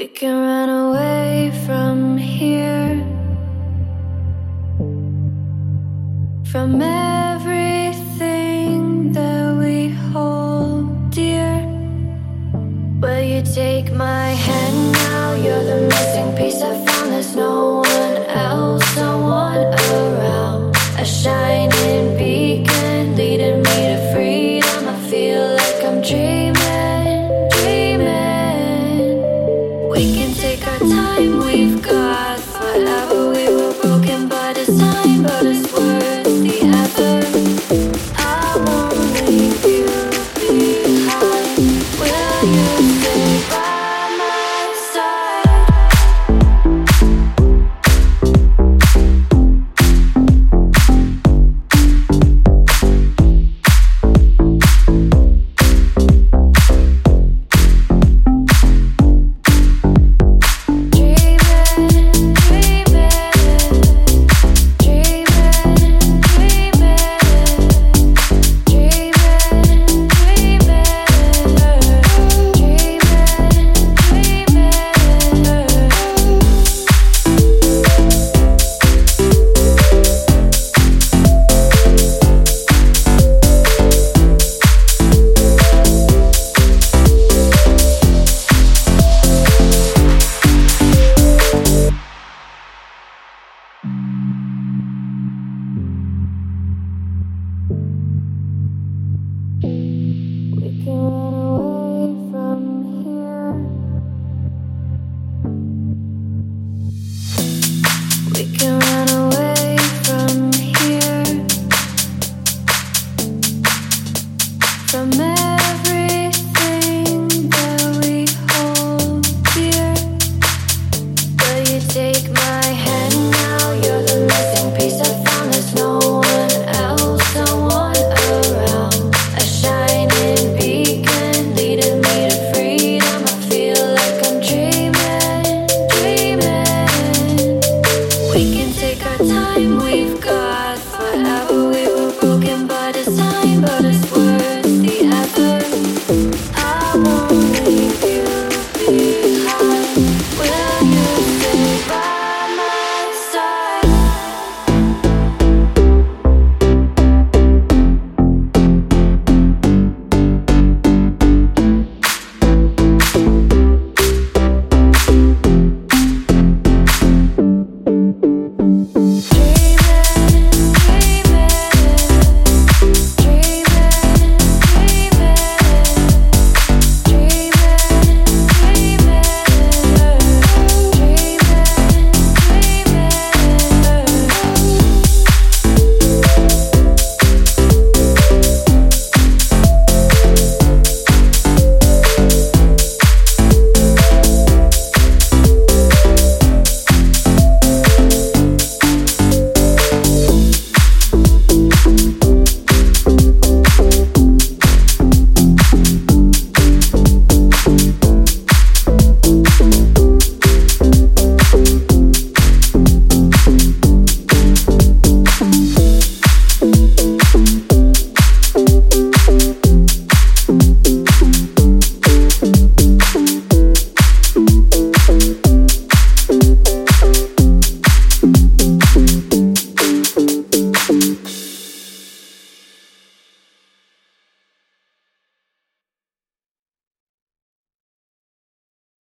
We can run away from here, from everything that we hold dear. Will you take my hand now? You're the missing piece I found. There's no one else no one around. A shining.